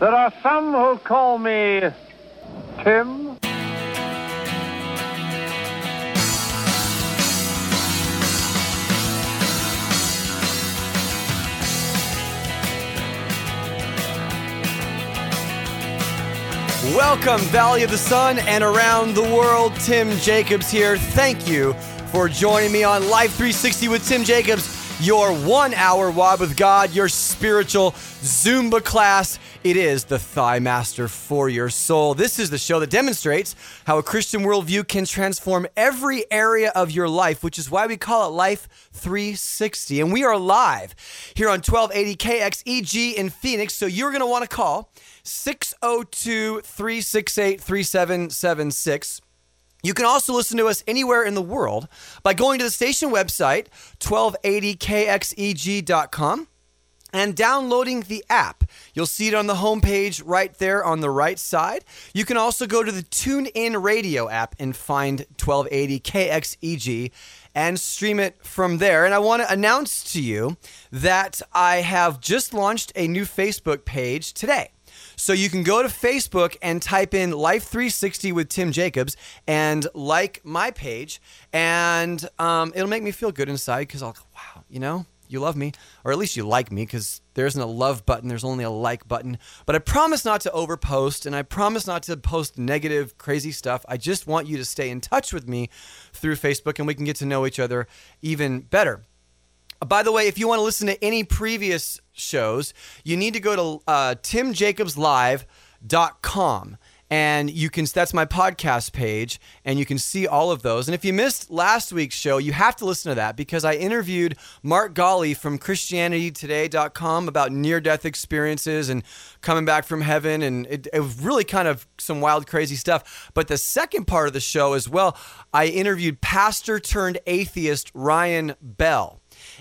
There are some who call me Tim. Welcome, Valley of the Sun and around the world. Tim Jacobs here. Thank you for joining me on Life 360 with Tim Jacobs, your one hour Wad with God, your spiritual Zumba class. It is the Thigh Master for your soul. This is the show that demonstrates how a Christian worldview can transform every area of your life, which is why we call it Life 360. And we are live here on 1280 KXEG in Phoenix. So you're going to want to call 602 368 3776. You can also listen to us anywhere in the world by going to the station website, 1280kxeg.com, and downloading the app. You'll see it on the homepage right there on the right side. You can also go to the TuneIn Radio app and find 1280kxeg and stream it from there. And I want to announce to you that I have just launched a new Facebook page today. So you can go to Facebook and type in Life 360 with Tim Jacobs and like my page, and um, it'll make me feel good inside because I'll, wow, you know, you love me, or at least you like me because there isn't a love button, there's only a like button. But I promise not to overpost and I promise not to post negative, crazy stuff. I just want you to stay in touch with me through Facebook and we can get to know each other even better. By the way, if you want to listen to any previous shows, you need to go to uh, timjacobslive.com. And you can, that's my podcast page, and you can see all of those. And if you missed last week's show, you have to listen to that because I interviewed Mark Galli from ChristianityToday.com about near death experiences and coming back from heaven. And it, it was really kind of some wild, crazy stuff. But the second part of the show as well, I interviewed pastor turned atheist Ryan Bell.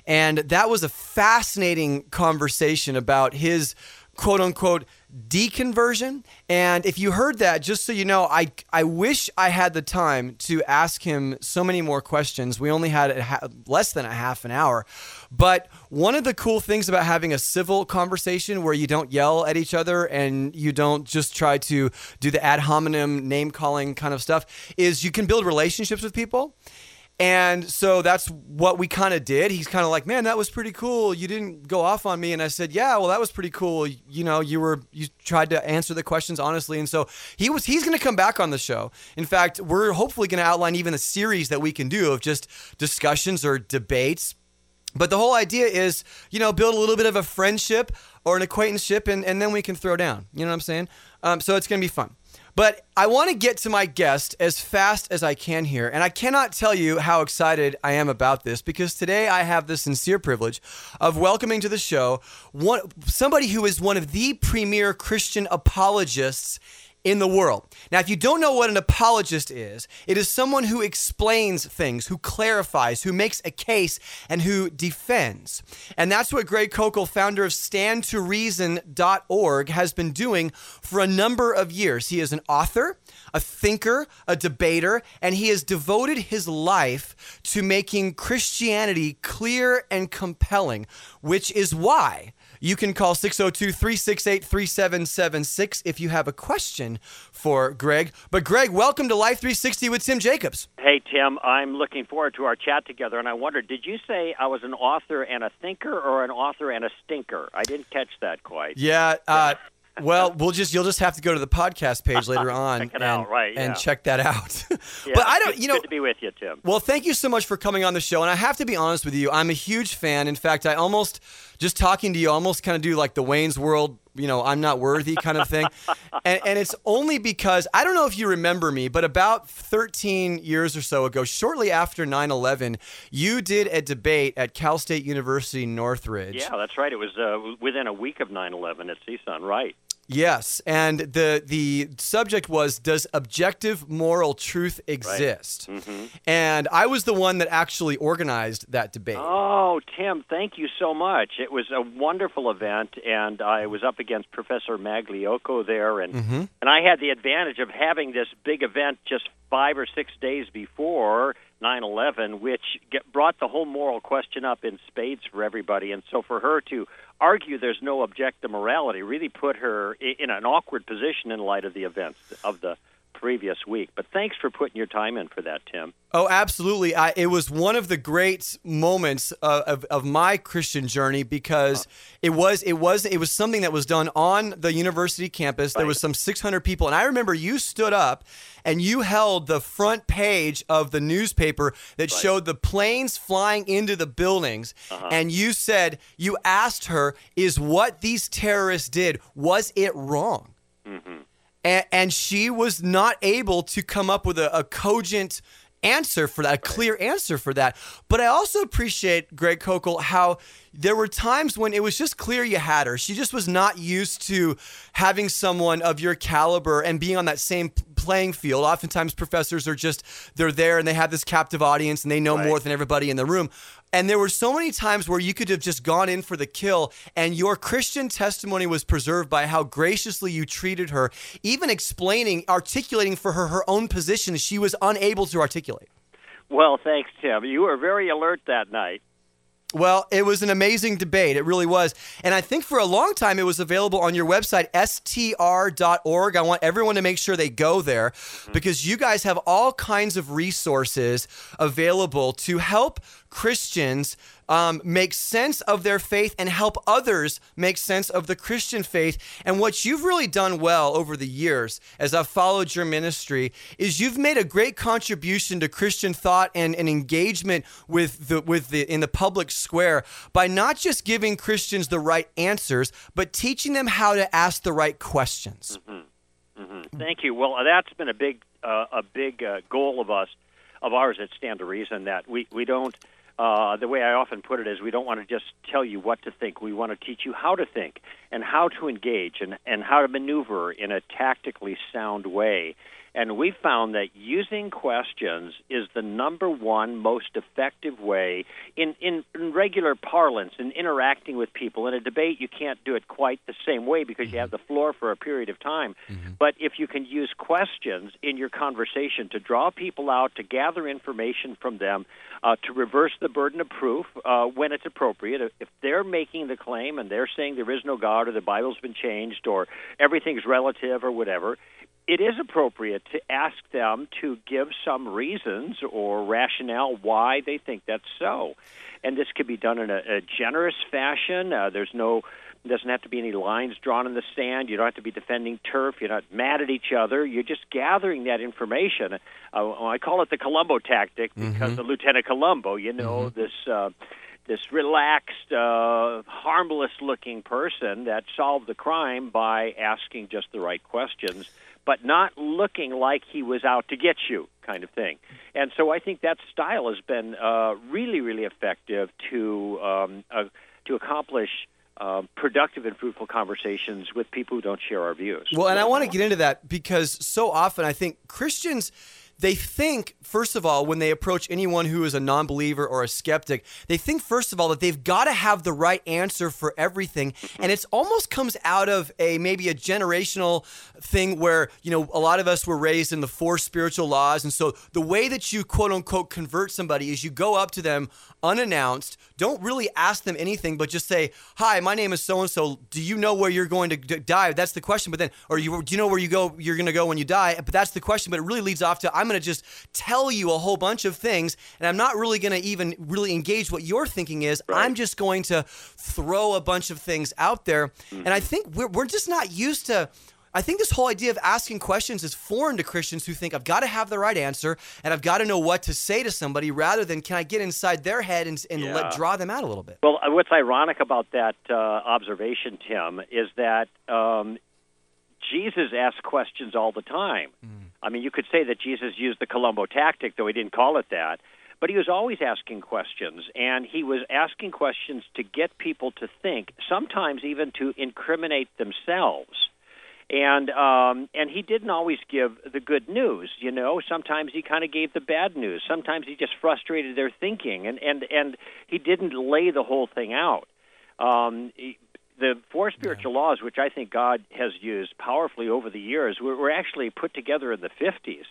And that was a fascinating conversation about his quote unquote deconversion. And if you heard that, just so you know, I, I wish I had the time to ask him so many more questions. We only had ha- less than a half an hour. But one of the cool things about having a civil conversation where you don't yell at each other and you don't just try to do the ad hominem name calling kind of stuff is you can build relationships with people. And so that's what we kind of did. He's kind of like, "Man, that was pretty cool. You didn't go off on me." And I said, "Yeah, well, that was pretty cool. You know, you were you tried to answer the questions honestly." And so he was he's going to come back on the show. In fact, we're hopefully going to outline even a series that we can do of just discussions or debates but the whole idea is, you know, build a little bit of a friendship or an acquaintanceship, and, and then we can throw down. You know what I'm saying? Um, so it's going to be fun. But I want to get to my guest as fast as I can here. And I cannot tell you how excited I am about this because today I have the sincere privilege of welcoming to the show one, somebody who is one of the premier Christian apologists in the world. Now, if you don't know what an apologist is, it is someone who explains things, who clarifies, who makes a case, and who defends. And that's what Greg Koukl, founder of standtoreason.org, has been doing for a number of years. He is an author, a thinker, a debater, and he has devoted his life to making Christianity clear and compelling, which is why you can call 602 368 3776 if you have a question for Greg. But, Greg, welcome to Life 360 with Tim Jacobs. Hey, Tim, I'm looking forward to our chat together. And I wondered, did you say I was an author and a thinker or an author and a stinker? I didn't catch that quite. Yeah. Uh, well, we'll just you'll just have to go to the podcast page later on Check and, out, right, yeah. and check that out. Yeah, but I don't, you know, good to be with you, Tim. Well, thank you so much for coming on the show. And I have to be honest with you, I'm a huge fan. In fact, I almost, just talking to you, almost kind of do like the Wayne's World, you know, I'm not worthy kind of thing. and, and it's only because, I don't know if you remember me, but about 13 years or so ago, shortly after 9 11, you did a debate at Cal State University Northridge. Yeah, that's right. It was uh, within a week of 9/11 at CSUN, right? Yes, and the the subject was does objective moral truth exist? Mm-hmm. And I was the one that actually organized that debate. Oh, Tim, thank you so much. It was a wonderful event, and I was up against Professor Magliocco there, and mm-hmm. and I had the advantage of having this big event just five or six days before 9/11, which get, brought the whole moral question up in spades for everybody. And so, for her to argue there's no objective morality really put her in an awkward position in light of the events of the previous week. But thanks for putting your time in for that, Tim. Oh, absolutely. I, it was one of the great moments of, of, of my Christian journey because it was it was it was something that was done on the university campus. There was some 600 people, and I remember you stood up and you held the front page of the newspaper that Right. showed the planes flying into the buildings, Uh-huh. and you said you asked her, "Is what these terrorists did was it wrong?" And, and she was not able to come up with a, a cogent answer for that, a clear answer for that. But I also appreciate Greg Koukl how there were times when it was just clear you had her. She just was not used to having someone of your caliber and being on that same playing field. Oftentimes, professors are just they're there and they have this captive audience and they know Right. more than everybody in the room. And there were so many times where you could have just gone in for the kill, and your Christian testimony was preserved by how graciously you treated her, even explaining, articulating for her her own position she was unable to articulate. Well, thanks, Tim. You were very alert that night. Well, it was an amazing debate. It really was. And I think for a long time it was available on your website, str.org. I want everyone to make sure they go there mm-hmm. because you guys have all kinds of resources available to help Christians um, make sense of their faith and help others make sense of the Christian faith. And what you've really done well over the years, as I've followed your ministry, is you've made a great contribution to Christian thought and, and engagement with the with the in the public square by not just giving Christians the right answers, but teaching them how to ask the right questions. Thank you. Well, that's been a big uh, a big uh, goal of us of ours at Stand to Reason that we we don't. Uh, the way I often put it is, we don't want to just tell you what to think. We want to teach you how to think and how to engage and, and how to maneuver in a tactically sound way. And we found that using questions is the number one most effective way in, in, in regular parlance in interacting with people. In a debate, you can't do it quite the same way because you have the floor for a period of time. But if you can use questions in your conversation to draw people out, to gather information from them, uh, to reverse the burden of proof uh, when it's appropriate. If they're making the claim and they're saying there is no God or the Bible's been changed or everything's relative or whatever, it is appropriate to ask them to give some reasons or rationale why they think that's so. And this could be done in a, a generous fashion. Uh, there's no doesn't have to be any lines drawn in the sand. You don't have to be defending turf. You're not mad at each other. You're just gathering that information. Uh, I call it the Columbo tactic because of Lieutenant Columbo. You know this. Uh, this relaxed, uh, harmless-looking person that solved the crime by asking just the right questions, but not looking like he was out to get you, kind of thing. And so I think that style has been uh, really, really effective to um, uh, to accomplish uh, productive and fruitful conversations with people who don't share our views. Well, and I want to get into that because so often I think Christians they think first of all when they approach anyone who is a non-believer or a skeptic they think first of all that they've got to have the right answer for everything. And it's almost comes out of a maybe a generational thing where you know a lot of us were raised in the four spiritual laws. And so the way that you quote unquote convert somebody is you go up to them unannounced don't really ask them anything but just say hi my name is so and so do you know where you're going to die? That's the question. But then or you do you know where you go you're going to go when you die? But that's the question. But it really leads off to i'm going to just tell you a whole bunch of things and i'm not really going to even really engage what your thinking is i'm just going to throw a bunch of things out there and i think we're, we're just not used to I think this whole idea of asking questions is foreign to Christians who think I've got to have the right answer and I've got to know what to say to somebody rather than can I get inside their head and, and Yeah. let draw them out a little bit. Well, uh, what's ironic about that uh, observation, Tim, is that um, Jesus asked questions all the time. I mean, you could say that Jesus used the Columbo tactic, though he didn't call it that. But he was always asking questions, and he was asking questions to get people to think, sometimes even to incriminate themselves. And um, and he didn't always give the good news, you know. Sometimes he kind of gave the bad news. Sometimes he just frustrated their thinking, and and and he didn't lay the whole thing out. Um, the four spiritual laws, which I think God has used powerfully over the years, were, were actually put together in the 50s.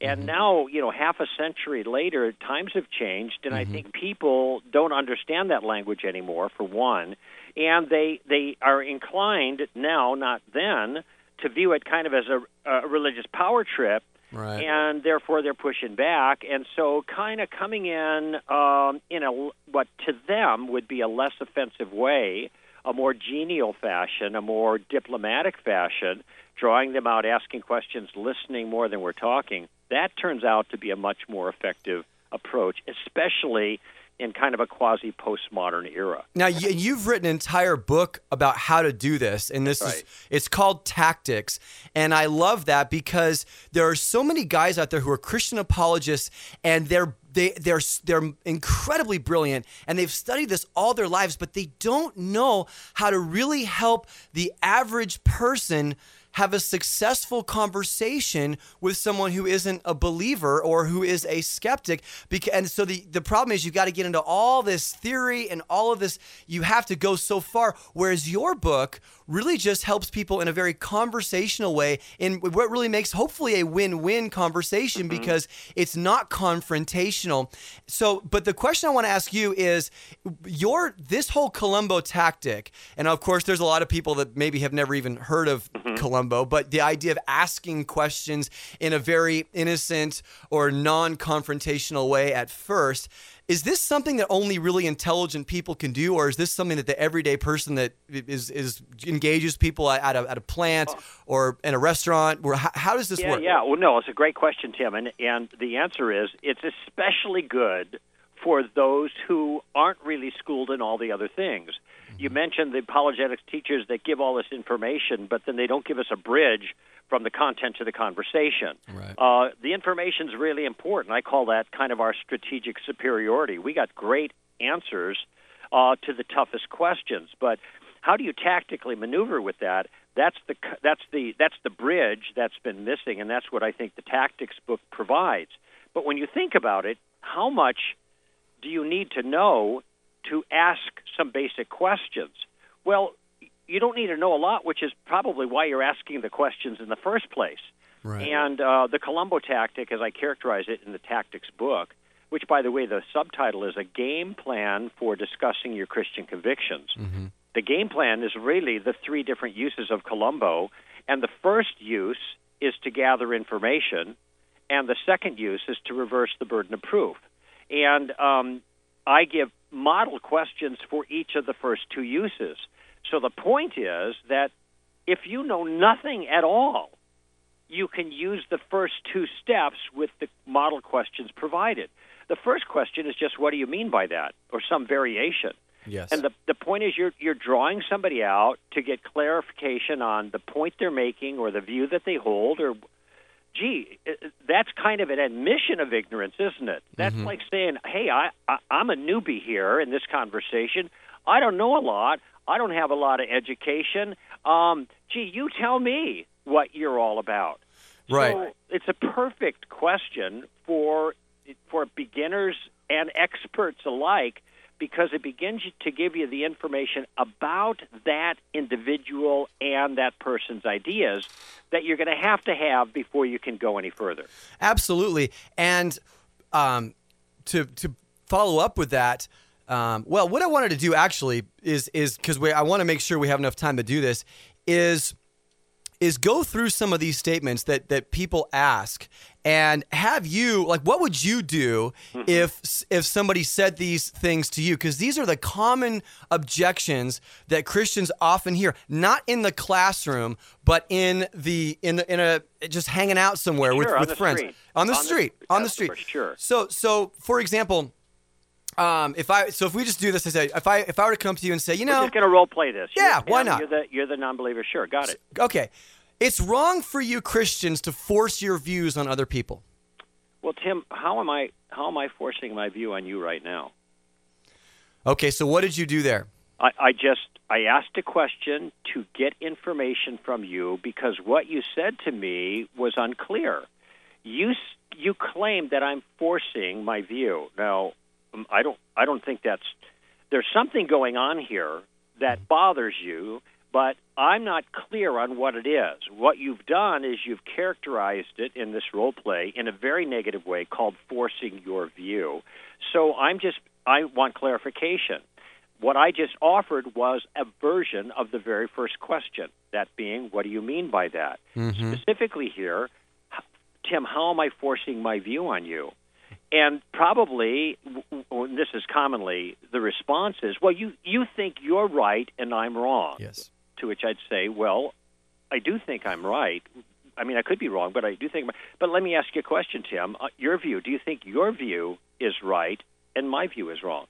And Mm-hmm. now, you know, half a century later, times have changed, and Mm-hmm. I think people don't understand that language anymore. For one, and they they are inclined now, not then, to view it kind of as a, a religious power trip Right. and therefore they're pushing back. And so, kind of coming in um, in a what to them would be a less offensive way, a more genial fashion, a more diplomatic fashion, drawing them out, asking questions, listening more than we're talking. That turns out to be a much more effective approach, especially in kind of a quasi postmodern era. Now you, you've written an entire book about how to do this, and this is it's called Tactics, and I love that because there are so many guys out there who are Christian apologists, and they're they they're they're incredibly brilliant, and they've studied this all their lives, but they don't know how to really help the average person have a successful conversation with someone who isn't a believer or who is a skeptic and so the the problem is you've got to get into all this theory and all of this you have to go so far whereas your book really just helps people in a very conversational way in what really makes hopefully a win-win conversation mm-hmm. because it's not confrontational. So but the question I want to ask you is your this whole Columbo tactic and of course there's a lot of people that maybe have never even heard of mm-hmm. Columbo but the idea of asking questions in a very innocent or non-confrontational way at first is this something that only really intelligent people can do, or is this something that the everyday person that is is engages people at, a, at a plant uh. or in a restaurant? Or how, how does this yeah, work? Yeah, well, no, it's a great question, Tim, and and the answer is it's especially good for those who aren't really schooled in all the other things. You mentioned the apologetics teachers that give all this information, but then they don't give us a bridge from the content to the conversation. Right. Uh, the information is really important. I call that kind of our strategic superiority. We got great answers uh, to the toughest questions, but how do you tactically maneuver with that? That's the that's the that's the bridge that's been missing, and that's what I think the tactics book provides. But when you think about it, how much do you need to know to ask some basic questions? Well, you don't need to know a lot, which is probably why you're asking the questions in the first place. Right. And uh, the Columbo tactic, as I characterize it in the tactics book, which, by the way, the subtitle is a game plan for discussing your Christian convictions. The game plan is really the three different uses of Columbo. and the first use is to gather information, and the second use is to reverse the burden of proof. And um, I give model questions for each of the first two uses. So the point is that if you know nothing at all, you can use the first two steps with the model questions provided. The first question is just what do you mean by that, or some variation. Yes. And the the point is you're you're drawing somebody out to get clarification on the point they're making or the view that they hold or gee, that's kind of an admission of ignorance, isn't it? That's like saying, "Hey, I, I I'm a newbie here in this conversation. I don't know a lot. I don't have a lot of education. Um, gee, you tell me what you're all about." Right. So it's a perfect question for for beginners and experts alike because it begins to give you the information about that individual and that person's ideas that you're going to have to have before you can go any further. Absolutely. And um, to to follow up with that, um, well, what I wanted to do actually is is because I want to make sure we have enough time to do this is is go through some of these statements that that people ask and have you like what would you do mm-hmm. if if somebody said these things to you because these are the common objections that Christians often hear not in the classroom but in the in the, in a just hanging out somewhere with, Sure, on with the friends street. on the On the- street on the street for sure. so so for example um, if I so if we just do this, I say if I if I were to come to you and say, you We're know, just going to role play this. Yeah, You're- why not? You're the you're the non-believer. Sure, got it. okay, it's wrong for you Christians to force your views on other people. Well, Tim, how am I how am I forcing my view on you right now? Okay, so what did you do there? I, I just I asked a question to get information from you because what you said to me was unclear. You you claim that I'm forcing my view. Now, I don't I don't think that's there's something going on here that bothers you, but I'm not clear on what it is. What you've done is you've characterized it in this role play in a very negative way called forcing your view. So I'm just I want clarification. What I just offered was a version of the very first question, that being, what do you mean by that? Mm-hmm. Specifically here, Tim, how am I forcing my view on you? And probably, w- this is commonly the response is, well, you, you think you're right and I'm wrong. Yes. To which I'd say, well, I do think I'm right. I mean, I could be wrong, but I do think. But let me ask you a question, Tim. Uh, your view. Do you think your view is right and my view is wrong?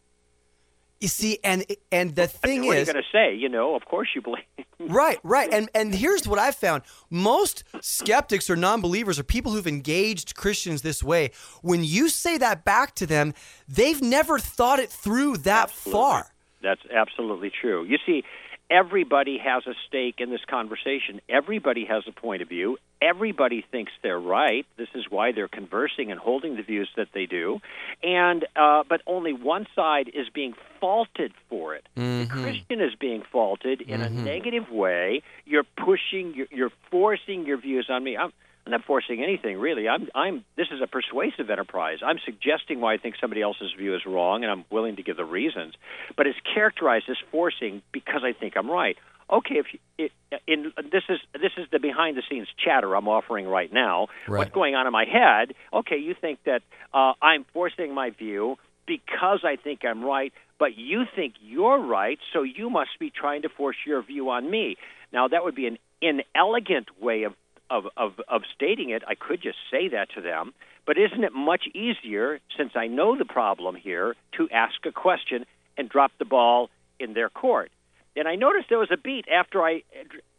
You see, and and the thing what is, are you going to say? You know, of course you believe. right, right, and and here's what I've found: most skeptics or non-believers or people who've engaged Christians this way, when you say that back to them, they've never thought it through that Absolutely. far. That's absolutely true. You see, everybody has a stake in this conversation. Everybody has a point of view. Everybody thinks they're right. This is why they're conversing and holding the views that they do. And uh, but only one side is being faulted for it. The Christian is being faulted in a negative way. You're pushing. You're, you're forcing your views on me. I'm, I'm not forcing anything really. I'm I'm this is a persuasive enterprise. I'm suggesting why I think somebody else's view is wrong and I'm willing to give the reasons. But it's characterized as forcing because I think I'm right. Okay, if you, it, in this is this is the behind the scenes chatter I'm offering right now. Right. What's going on in my head? Okay, you think that uh, I'm forcing my view because I think I'm right, but you think you're right, so you must be trying to force your view on me. Now that would be an inelegant way of of, of, of stating it, I could just say that to them. But isn't it much easier, since I know the problem here, to ask a question and drop the ball in their court? And I noticed there was a beat after I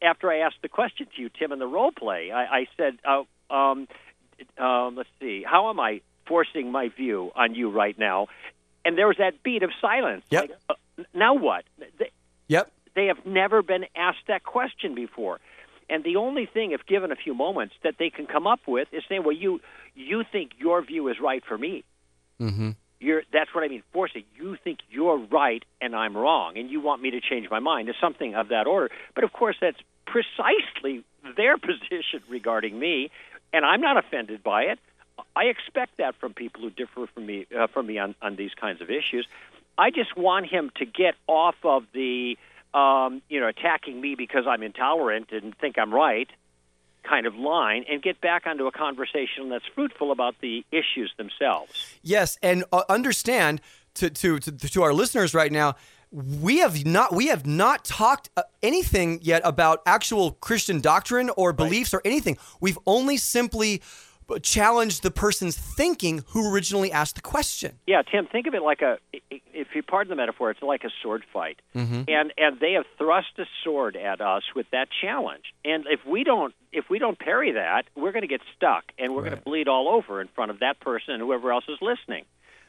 after I asked the question to you, Tim, in the role play. I, I said, uh, um, um, "Let's see, how am I forcing my view on you right now?" And there was that beat of silence. Yep. Like, uh, now what? They, Yep. they have never been asked that question before. And the only thing, if given a few moments, that they can come up with is saying, "Well, you you think your view is right for me. Mm-hmm. You're that's what I mean. Forcing. You think you're right and I'm wrong, and you want me to change my mind. It's something of that order. But of course, that's precisely their position regarding me, and I'm not offended by it. I expect that from people who differ from me uh, from me on, on these kinds of issues. I just want him to get off of the um, you know attacking me because I'm intolerant and think I'm right kind of line and get back onto a conversation that's fruitful about the issues themselves. Yes, and uh, understand to, to to to our listeners right now, we have not we have not talked uh, anything yet about actual Christian doctrine or beliefs or anything. We've only simply challenged the person's thinking who originally asked the question. Yeah, Tim, think of it like a if you pardon the metaphor, it's like a sword fight. Mm-hmm. And and they have thrust a sword at us with that challenge. And if we don't if we don't parry that, we're going to get stuck and we're going to bleed all over in front of that person and whoever else is listening.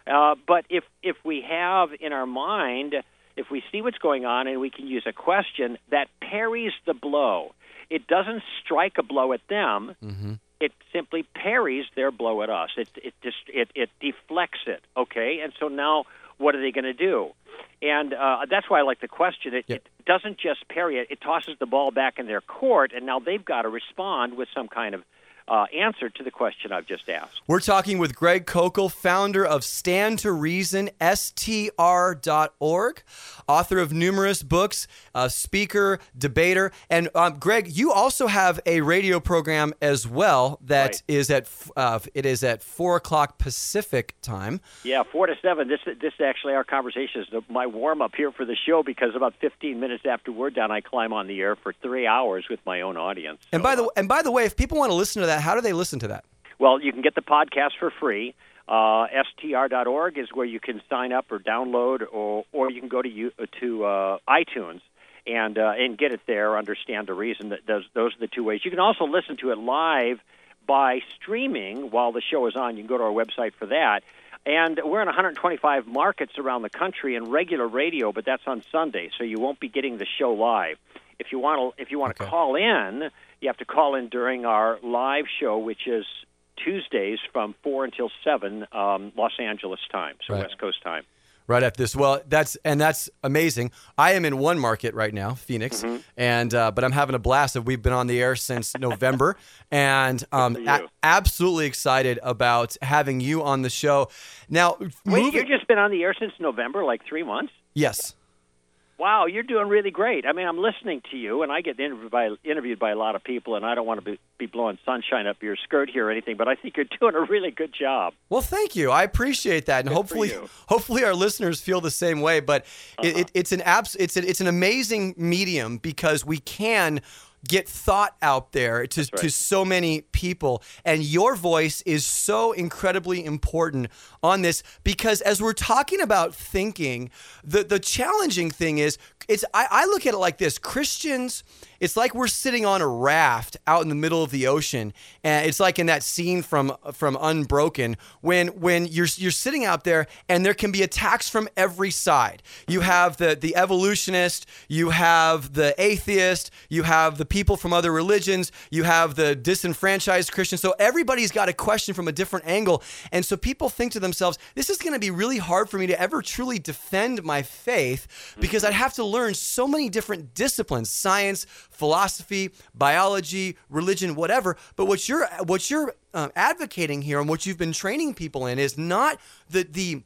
Uh, but if if we have in our mind, if we see what's going on and we can use a question that parries the blow, it doesn't strike a blow at them. It simply parries their blow at us. It it just it, it deflects it. Okay, and so now what are they going to do? And uh, that's why I like the question. It, Yeah. it doesn't just parry it; it tosses the ball back in their court, and now they've got to respond with some kind of uh, answer to the question I've just asked. We're talking with Greg Koukl, founder of Stand to Reason, str.org, author of numerous books, uh, speaker, debater. And um, Greg, you also have a radio program as well that Right. is at uh, it is at four o'clock Pacific time. Yeah, four to seven. This this actually our conversation is the, my warm up here for the show because about 15 minutes after we're done, I climb on the air for three hours with my own audience. And by the and by the way, if people want to listen to that, how do they listen to that? Well, you can get the podcast for free. Uh, str.org is where you can sign up or download, or or you can go to you, to uh, iTunes and uh, and get it there. Understand the reason that those those are the two ways. You can also listen to it live by streaming while the show is on. You can go to our website for that. And we're in 125 markets around the country in regular radio, but that's on Sunday, so you won't be getting the show live. If you want to, if you want to Okay. call in, you have to call in during our live show, which is Tuesdays from four until seven, um, Los Angeles time, so Right. West Coast time. Right after this, well, that's and that's amazing. I am in one market right now, Phoenix, Mm-hmm. and uh, but I'm having a blast. We've been on the air since November, and um, a- absolutely excited about having you on the show. Now, Wait, moving- you've just been on the air since November, like three months. yes, Wow, you're doing really great. I mean, I'm listening to you, and I get interviewed by interviewed by a lot of people, and I don't want to be, be blowing sunshine up your skirt here or anything, but I think you're doing a really good job. Well, thank you. I appreciate that, and Good hopefully. Uh-huh. hopefully, our listeners feel the same way. But it, it, it's an abs- it's an, it's an amazing medium because we can get thought out there to, right. to so many people, and your voice is so incredibly important on this because as we're talking about thinking, the the challenging thing is it's I, I look at it like this: Christians. It's like we're sitting on a raft out in the middle of the ocean, and it's like in that scene from from Unbroken when when you're you're sitting out there and there can be attacks from every side. You have the the evolutionist, you have the atheist, you have the people from other religions, you have the disenfranchised Christians. So everybody's got a question from a different angle, and so people think to themselves, "This is going to be really hard for me to ever truly defend my faith because I'd have to learn so many different disciplines, science." Philosophy, biology, religion, whatever. But what you're what you're um, advocating here and what you've been training people in is not the the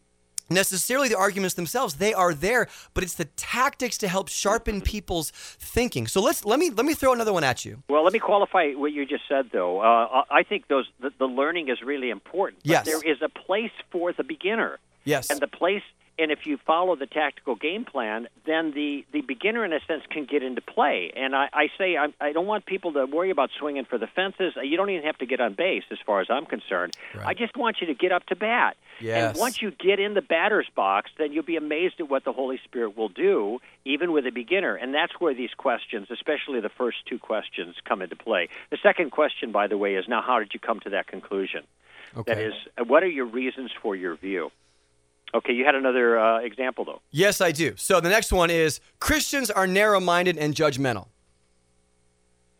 necessarily the arguments themselves they are there but it's the tactics to help sharpen people's thinking so let's let me let me throw another one at you Well, let me qualify what you just said, though. Uh, I think those the, the learning is really important. But Yes. there is a place for the beginner. yes And the place, and if you follow the tactical game plan, then the, the beginner, in a sense, can get into play. And I, I say I, I don't want people to worry about swinging for the fences. You don't even have to get on base, as far as I'm concerned. Right. I just want you to get up to bat. Yes. And once you get in the batter's box, then you'll be amazed at what the Holy Spirit will do, even with a beginner. And that's where these questions, especially the first two questions, come into play. The second question, by the way, is now how did you come to that conclusion? okay That is, what are your reasons for your view? Okay, you had another uh, example, though. yes i do so the next one is christians are narrow-minded and judgmental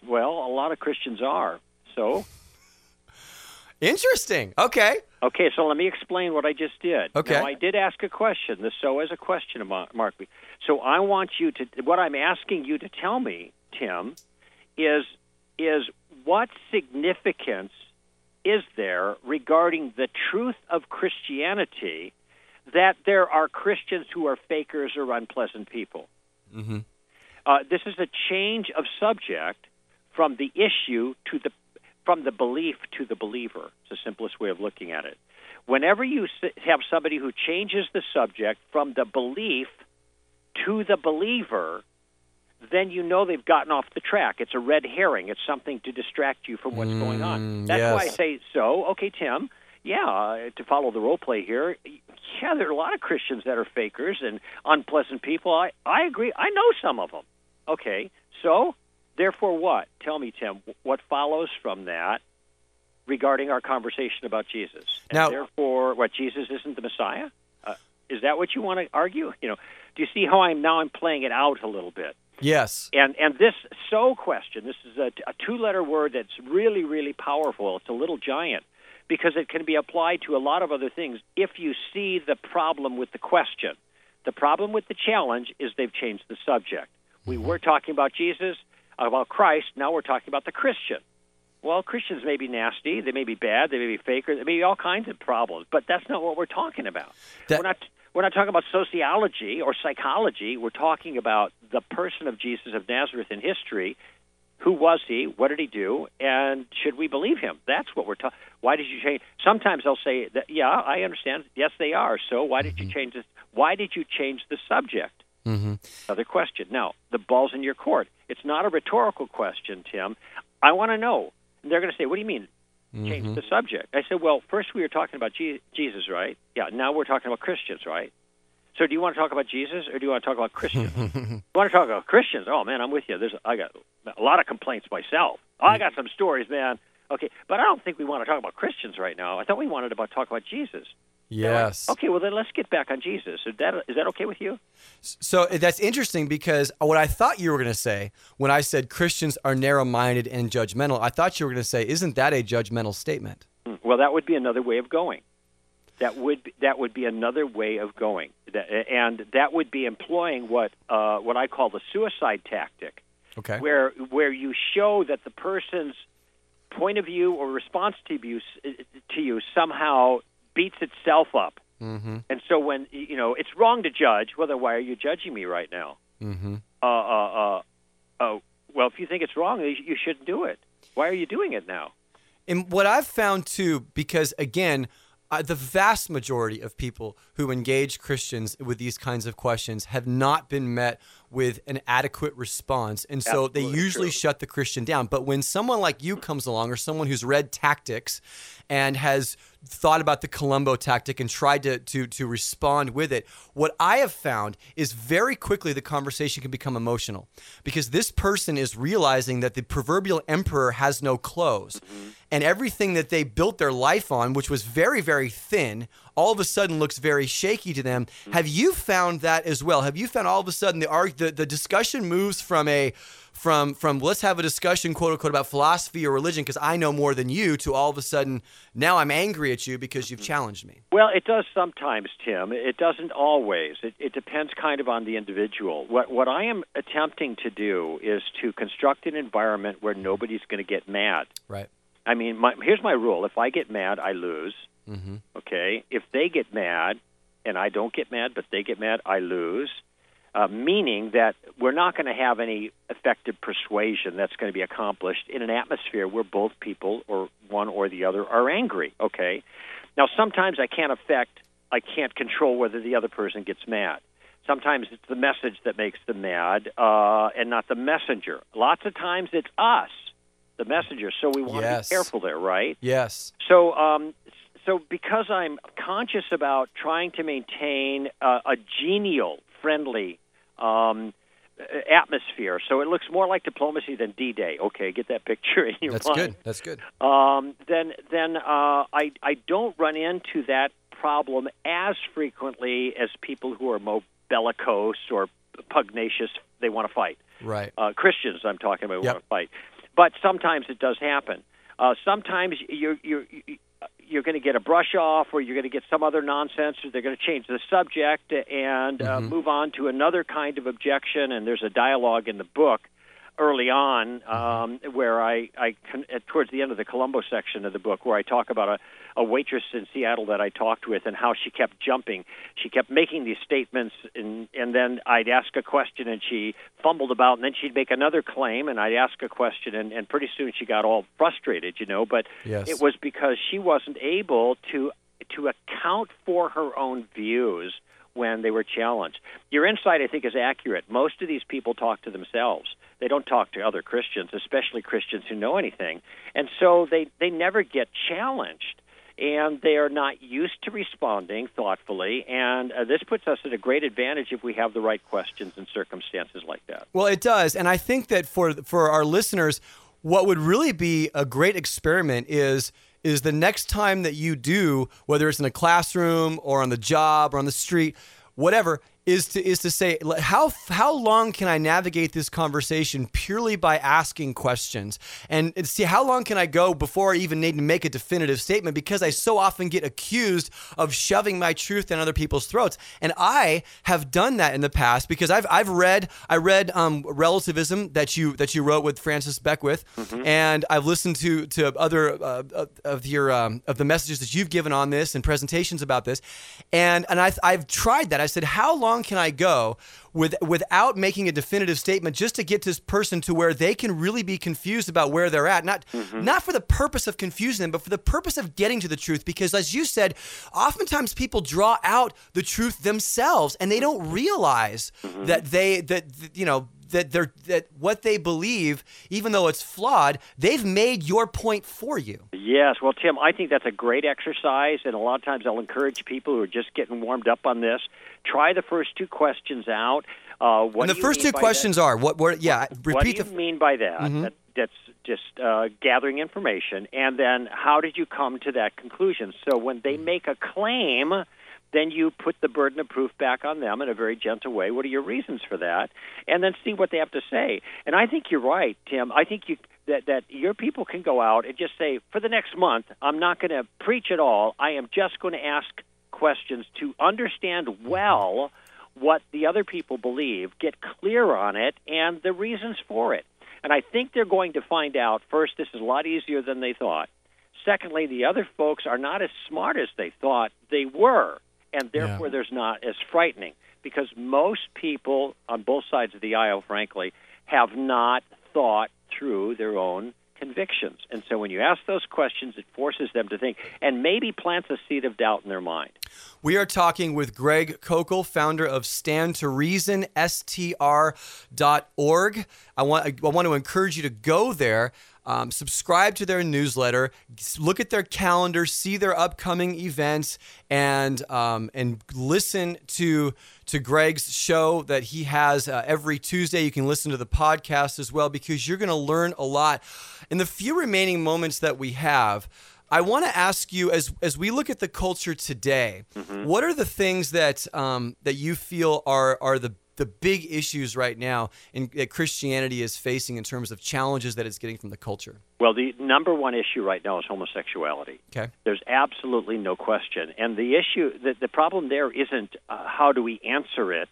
Well, a lot of Christians are. So, interesting okay okay, so let me explain what I just did. Okay. Now, I did ask a question. The so as a question, Mark. So I want you to. What I'm asking you to tell me, Tim, is is what significance is there regarding the truth of Christianity that there are Christians who are fakers or unpleasant people? mm-hmm. Uh, this is a change of subject from the issue to the from the belief to the believer. It's the simplest way of looking at it. Whenever you have somebody who changes the subject from the belief to the believer, then you know they've gotten off the track. It's a red herring. It's something to distract you from what's going on. Mm, That's why I say so. Okay, Tim. Yeah, uh, to follow the role play here. Yeah, there are a lot of Christians that are fakers and unpleasant people. I I agree. I know some of them. Okay, so therefore, what? Tell me, Tim. What follows from that regarding our conversation about Jesus? And Now- therefore, what Jesus isn't the Messiah? Uh, is that what you want to argue? You know, do you see how I'm now? I'm playing it out a little bit. yes And and this so question, this is a, a two-letter word that's really really powerful. It's a little giant because it can be applied to a lot of other things if you see the problem with the question. The problem with the challenge is they've changed the subject. We mm-hmm. were talking about Jesus, about Christ. Now we're talking about the Christian. Well, Christians may be nasty, they may be bad, they may be fakers, there may be all kinds of problems, but that's not what we're talking about. That- we're not we're not talking about sociology or psychology. We're talking about the person of Jesus of Nazareth in history. Who was he? What did he do? And should we believe him? That's what we're talking. Why did you change? Sometimes they'll say that. Yeah, I understand. Yes, they are. So why did you change this? Why did you change the subject? mm-hmm. Another question. Now, the ball's in your court. It's not a rhetorical question, Tim. I want to know. And they're going to say, "What do you mean change the subject?" I said, "Well, first we were talking about Je- Jesus, right? Yeah. Now we're talking about Christians, right? So, do you want to talk about Jesus or do you want to talk about Christians? you want to talk about Christians? Oh man, I'm with you. There's I got a lot of complaints myself. I got some stories, man. Okay, but I don't think we want to talk about Christians right now. I thought we wanted to talk about Jesus. They're like, yes okay, well then let's get back on Jesus. Is that is that okay with you? So that's interesting because what I thought you were going to say when I said Christians are narrow minded and judgmental, I thought you were going to say, isn't that a judgmental statement? Hmm, Well, that would be another way of going. That would be, that would be another way of going, and that would be employing what uh, what I call the suicide tactic, Okay. where where you show that the person's point of view or response to you to you somehow beats itself up. Mm-hmm. And so when you know it's wrong to judge, well, then why are you judging me right now? Mm-hmm. Uh, uh, uh, oh, well, if you think it's wrong, you you shouldn't do it. Why are you doing it now? And what I've found too, because again, uh, the vast majority of people who engage Christians with these kinds of questions have not been met with an adequate response. And so they usually true. shut the Christian down. But when someone like you comes along, or someone who's read tactics and has thought about the Columbo tactic and tried to, to, to respond with it, what I have found is very quickly the conversation can become emotional because this person is realizing that the proverbial emperor has no clothes. Mm-hmm. And everything that they built their life on, which was very, very thin, all of a sudden looks very shaky to them. Mm-hmm. Have you found that as well? Have you found all of a sudden the arg- the, the discussion moves from a from from let's have a discussion quote unquote about philosophy or religion because I know more than you to all of a sudden now I'm angry you because you've challenged me. Well, it does sometimes, Tim. It doesn't always. It, it depends kind of on the individual. What what I am attempting to do is to construct an environment where nobody's going to get mad. Right. I mean, my, here's my rule: if I get mad, I lose. Mm-hmm. Okay. If they get mad, and I don't get mad, but they get mad, I lose. Uh, meaning that we're not going to have any effective persuasion that's going to be accomplished in an atmosphere where both people, or one or the other, are angry. Okay. Now, sometimes I can't affect, I can't control whether the other person gets mad. Sometimes it's the message that makes them mad, uh, and not the messenger. Lots of times it's us, the messenger. So we want Yes. to be careful there, right? Yes. So, um, so because I'm conscious about trying to maintain uh, a genial, friendly um, uh, atmosphere, so it looks more like diplomacy than D-Day. Okay, get that picture in your That's mind. That's good. That's good. Um, then, then uh, I I don't run into that problem as frequently as people who are more bellicose or pugnacious. They want to fight Right. uh, Christians I'm talking about Yep. want to fight. But sometimes it does happen. Uh, sometimes you're you're you're going to get a brush off, or you're going to get some other nonsense, or they're going to change the subject and uh, Mm-hmm. move on to another kind of objection. And there's a dialogue in the book early on um, where I, I con- towards the end of the Columbo section of the book where I talk about a, a waitress in Seattle that I talked with and how she kept jumping. She kept making these statements, and, and then I'd ask a question and she fumbled about, and then she'd make another claim, and I'd ask a question, and, and pretty soon she got all frustrated, you know. But Yes. it was because she wasn't able to to account for her own views when they were challenged. Your insight, I think, is accurate. Most of these people talk to themselves. They don't talk to other Christians, especially Christians who know anything. And so they, they never get challenged. And they are not used to responding thoughtfully. And uh, this puts us at a great advantage if we have the right questions and circumstances like that. Well, it does, and I think that for for our listeners, what would really be a great experiment is is the next time that you do, whether it's in a classroom or on the job or on the street, whatever, is to is to say how how long can I navigate this conversation purely by asking questions? And, and see how long can I go before I even need to make a definitive statement? Because I so often get accused of shoving my truth down other people's throats. And I have done that in the past because I've I've read I read um, relativism that you that you wrote with Francis Beckwith and I've listened to to other uh, of- of your um, of the messages that you've given on this and presentations about this. And and I I've tried that. I said how long can I go with without making a definitive statement just to get this person to where they can really be confused about where they're at? Not mm-hmm. not for the purpose of confusing them but for the purpose of getting to the truth because as you said oftentimes people draw out the truth themselves and they mm-hmm. don't realize mm-hmm. that they that you know that they're that what they believe even though it's flawed they've made your point for you Yes, well, Tim, I think that's a great exercise, and a lot of times I'll encourage people who are just getting warmed up on this. Try the first two questions out. Uh, what and the first two questions are what what yeah That? repeat What do you the Mm-hmm. mean by that? that that's just uh, gathering information, and then how did you come to that conclusion? So when they make a claim, then you put the burden of proof back on them in a very gentle way. What are your reasons for that? And then see what they have to say. And I think you're right, Tim. I think you that that your people can go out and just say, for the next month, I'm not going to preach at all. I am just going to ask questions to understand well what the other people believe, get clear on it, and the reasons for it. And I think they're going to find out first, this is a lot easier than they thought. Secondly, the other folks are not as smart as they thought they were, and therefore Yeah. there's not as frightening because most people on both sides of the aisle, frankly, have not thought through their own convictions. And so when you ask those questions, it forces them to think and maybe plants a seed of doubt in their mind. We are talking with Greg Koukl, founder of Stand to Reason, str.org. I want, I want to encourage you to go there, um, subscribe to their newsletter, look at their calendar, see their upcoming events, and um, and listen to to Greg's show that he has uh, every Tuesday. You can listen to the podcast as well because you're going to learn a lot. In the few remaining moments that we have, I want to ask you as as we look at the culture today, what are the things that um, that you feel are are the the big issues right now in, that Christianity is facing in terms of challenges that it's getting from the culture? Well, the number one issue right now is homosexuality. Okay. There's absolutely no question. And the issue, the, the problem there isn't uh, how do we answer it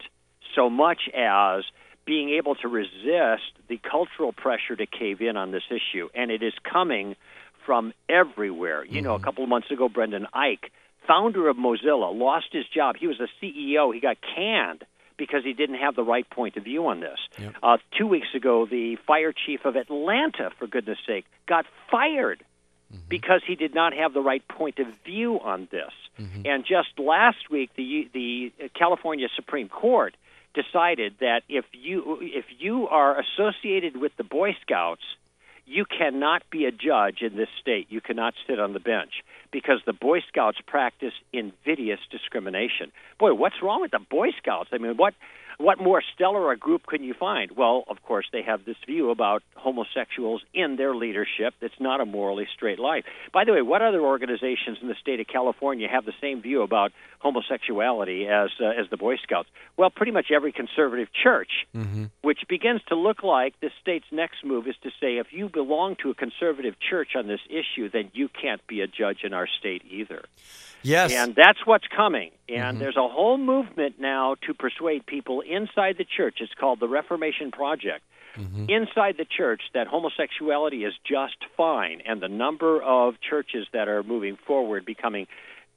so much as being able to resist the cultural pressure to cave in on this issue. And it is coming from everywhere. You know, a couple of months ago, Brendan Eich, founder of Mozilla, lost his job. He was a CEO. He got canned because he didn't have the right point of view on this. Uh, two weeks ago, the fire chief of Atlanta, for goodness sake, got fired because he did not have the right point of view on this. And just last week, the the California Supreme Court decided that if you if you are associated with the Boy Scouts, you cannot be a judge in this state. You cannot sit on the bench because the Boy Scouts practice invidious discrimination. Boy, what's wrong with the Boy Scouts? I mean, what what more stellar a group can you find? Well, of course, they have this view about homosexuals in their leadership that's not a morally straight life. By the way, what other organizations in the state of California have the same view about homosexuality as uh, as the Boy Scouts? Well, pretty much every conservative church, mm-hmm. which begins to look like the state's next move is to say if you belong to a conservative church on this issue, then you can't be a judge in our state either. Yes. And that's what's coming. And mm-hmm. there's a whole movement now to persuade people inside the church. It's called the Reformation Project. Mm-hmm. Inside the church, that homosexuality is just fine. And the number of churches that are moving forward, becoming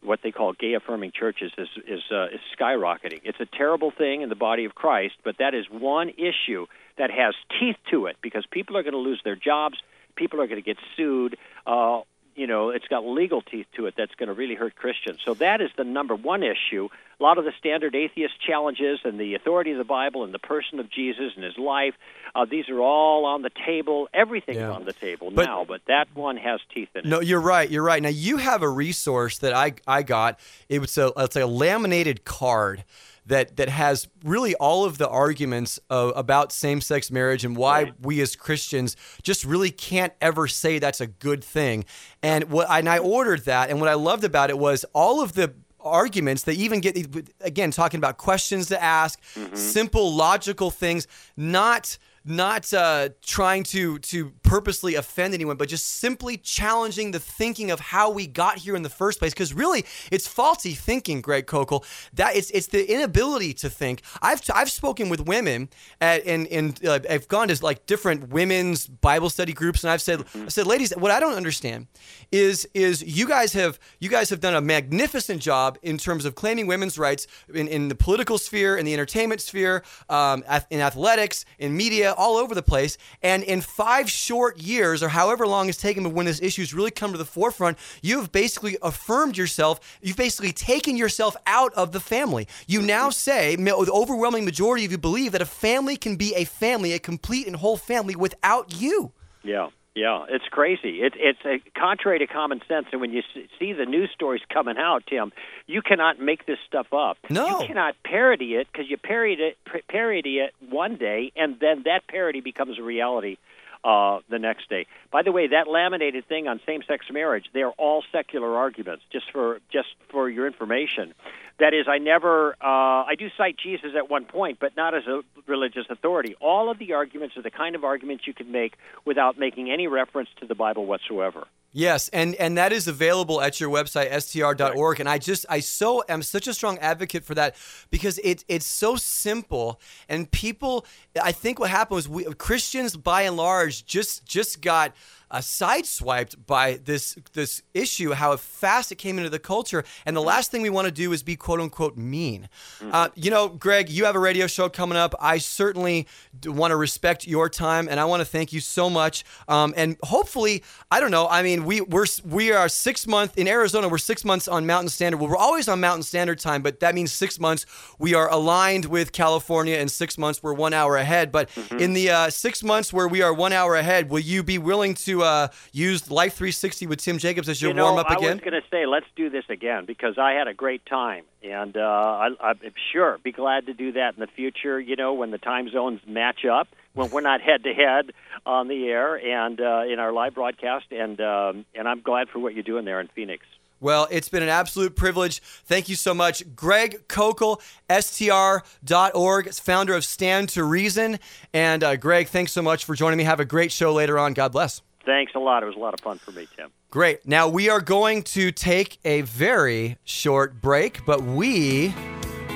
what they call gay affirming churches, is, is, uh, is skyrocketing. It's a terrible thing in the body of Christ, but that is one issue that has teeth to it because people are going to lose their jobs, people are going to get sued. Uh, you know, it's got legal teeth to it that's going to really hurt Christians. So that is the number one issue. A lot of the standard atheist challenges and the authority of the Bible and the person of Jesus and his life, uh, these are all on the table. Everything's Yeah. on the table But- now, but that one has teeth in it. No, you're right. You're right. Now you have a resource that I I got. It was a it's a laminated card that that has really all of the arguments uh, about same-sex marriage and why Right. we as Christians just really can't ever say that's a good thing. And what and I ordered that and what I loved about it was all of the arguments they even get again talking about questions to ask simple logical things not not uh, trying to to purposely offend anyone, but just simply challenging the thinking of how we got here in the first place. Because really, it's faulty thinking, Greg Koukl. That it's it's the inability to think. I've I've spoken with women at, and and uh, I've gone to like different women's Bible study groups, and I've said I said, ladies, what I don't understand is is you guys have you guys have done a magnificent job in terms of claiming women's rights in, in the political sphere, in the entertainment sphere, um, in athletics, in media, all over the place. And in five short years, or however long it's taken but when this issue's really come to the forefront, you've basically affirmed yourself. You've basically taken yourself out of the family. You now say, the overwhelming majority of you believe that a family can be a family, a complete and whole family, without you. Yeah, yeah, it's crazy. It, it's uh contrary to common sense. And when you see the news stories coming out, Tim, you cannot make this stuff up. No. you cannot parody it because you parody it, parody it one day, and then that parody becomes a reality uh, the next day. By the way, that laminated thing on same-sex marriage, they're all secular arguments. Just for just for your information, that is, I never, uh, I do cite Jesus at one point, but not as a religious authority. All of the arguments are the kind of arguments you can make without making any reference to the Bible whatsoever. Yes, and and that is available at your website str.org and I just I so am such a strong advocate for that because it it's so simple and people I think what happened was we Christians by and large just just got uh, sideswiped by this this issue, how fast it came into the culture, and the last thing we want to do is be quote unquote mean. Mm-hmm. Uh, you know, Greg, you have a radio show coming up. I certainly want to respect your time, and I want to thank you so much. Um, and hopefully, I don't know. I mean, we we're we are six months in Arizona. We're six months on Mountain Standard. Well, we're always on Mountain Standard Time, but that means six months we are aligned with California, and six months we're one hour ahead. But Mm-hmm. in the uh, six months where we are one hour ahead, will you be willing to uh, use Life 360 with Tim Jacobs as your you know, warm up again? I was going to say let's do this again because I had a great time, and uh, I, I'm sure be glad to do that in the future. You know, when the time zones match up, when we're not head to head on the air and uh, in our live broadcast, and um, and I'm glad for what you're doing there in Phoenix. Well, it's been an absolute privilege. Thank you so much. Greg Koukl, STR.org, founder of Stand to Reason. And uh, Greg, thanks so much for joining me. Have a great show later on. God bless. Thanks a lot. It was a lot of fun for me, Tim. Great. Now we are going to take a very short break, but we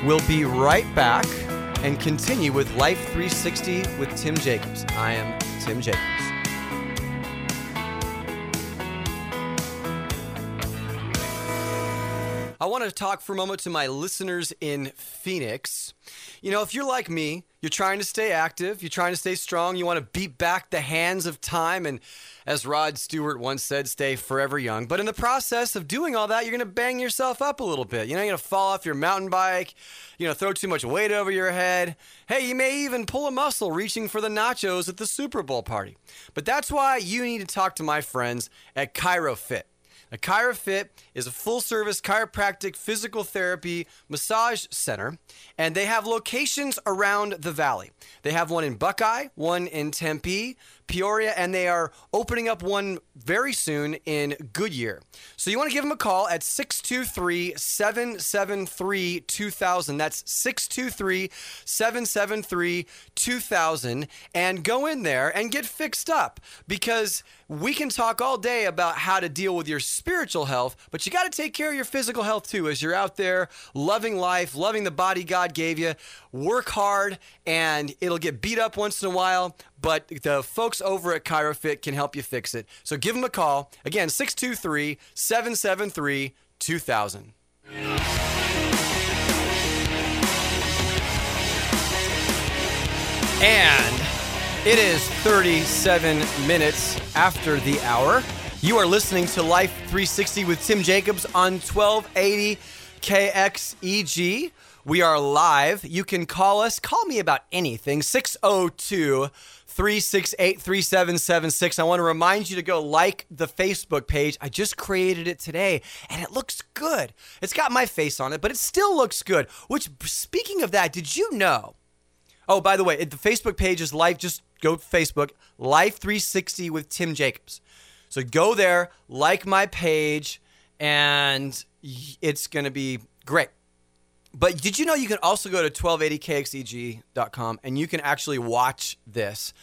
will be right back and continue with Life 360 with Tim Jacobs. I am Tim Jacobs. I want to talk for a moment to my listeners in Phoenix. You know, if you're like me, you're trying to stay active, you're trying to stay strong, you want to beat back the hands of time, and as Rod Stewart once said, stay forever young. But in the process of doing all that, you're going to bang yourself up a little bit. You know, you're going to fall off your mountain bike, you know, throw too much weight over your head. Hey, you may even pull a muscle reaching for the nachos at the Super Bowl party. But that's why you need to talk to my friends at ChiroFit. Now, ChiroFit is a full service chiropractic physical therapy massage center, and they have locations around the valley. They have one in Buckeye, one in Tempe, Peoria, and they are opening up one very soon in Goodyear. So you want to give them a call at 623 773 2000. That's 623 773 2000. And go in there and get fixed up because we can talk all day about how to deal with your spiritual health, but you got to take care of your physical health too as you're out there loving life, loving the body God gave you. Work hard and it'll get beat up once in a while, but the folks over at ChiroFit can help you fix it. So give them a call. Again, 623 773 2000. And it is 37 minutes after the hour. You are listening to Life 360 with Tim Jacobs on 1280 KXEG. We are live. You can call us. Call me about anything. 602 368 3776. I want to remind you to go like the Facebook page. I just created it today and it looks good. It's got my face on it, but it still looks good. Which, speaking of that, did you know? Oh, by the way, the Facebook page is Life. Just go Facebook, Life 360 with Tim Jacobs. So go there, like my page, and it's going to be great. But did you know you can also go to 1280kxeg.com and you can actually watch this,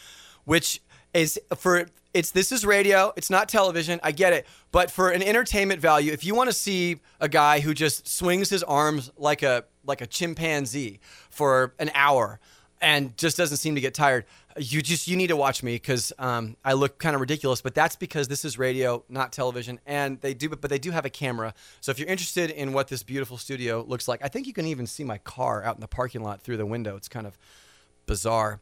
which is for it's this is radio, it's not television, I get it, but for an entertainment value, if you want to see a guy who just swings his arms like a like a chimpanzee for an hour and just doesn't seem to get tired, you just you need to watch me because um, I look kind of ridiculous. But that's because this is radio, not television, and they do but they do have a camera. So if you're interested in what this beautiful studio looks like, I think you can even see my car out in the parking lot through the window. It's kind of bizarre.